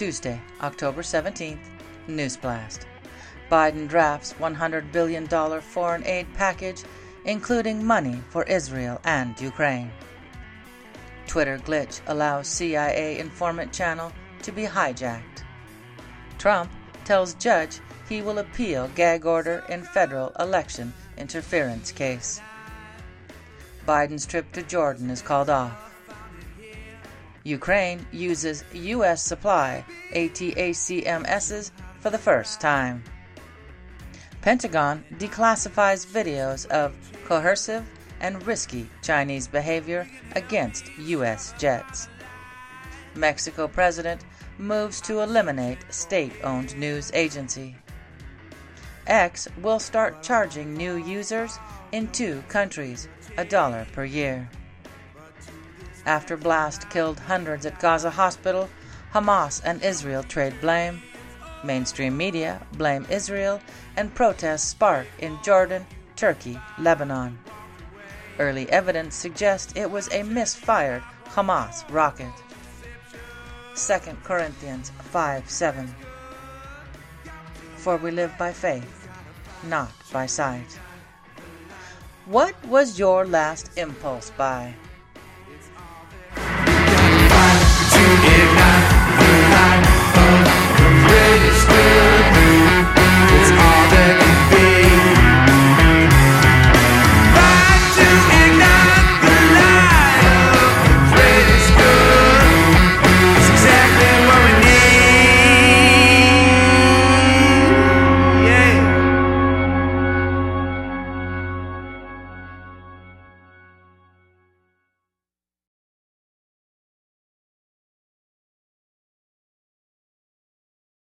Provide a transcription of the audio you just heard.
Tuesday, October 17th, Newsblast. Biden drafts $100 billion foreign aid package, including money for Israel and Ukraine. Twitter glitch allows CIA informant channel to be hijacked. Trump tells judge he will appeal gag order in federal election interference case. Biden's trip to Jordan is called off. Ukraine uses U.S. supply ATACMSs for the first time. Pentagon declassifies videos of coercive and risky Chinese behavior against U.S. jets. Mexico president moves to eliminate state owned news agency. X will start charging new users in two countries a dollar per year. After blast killed hundreds at Gaza hospital, Hamas and Israel trade blame. Mainstream media blame Israel, and protests spark in Jordan, Turkey, Lebanon. Early evidence suggests it was a misfired Hamas rocket. 2 Corinthians 5 7. For we live by faith, not by sight. What was your last impulse buy?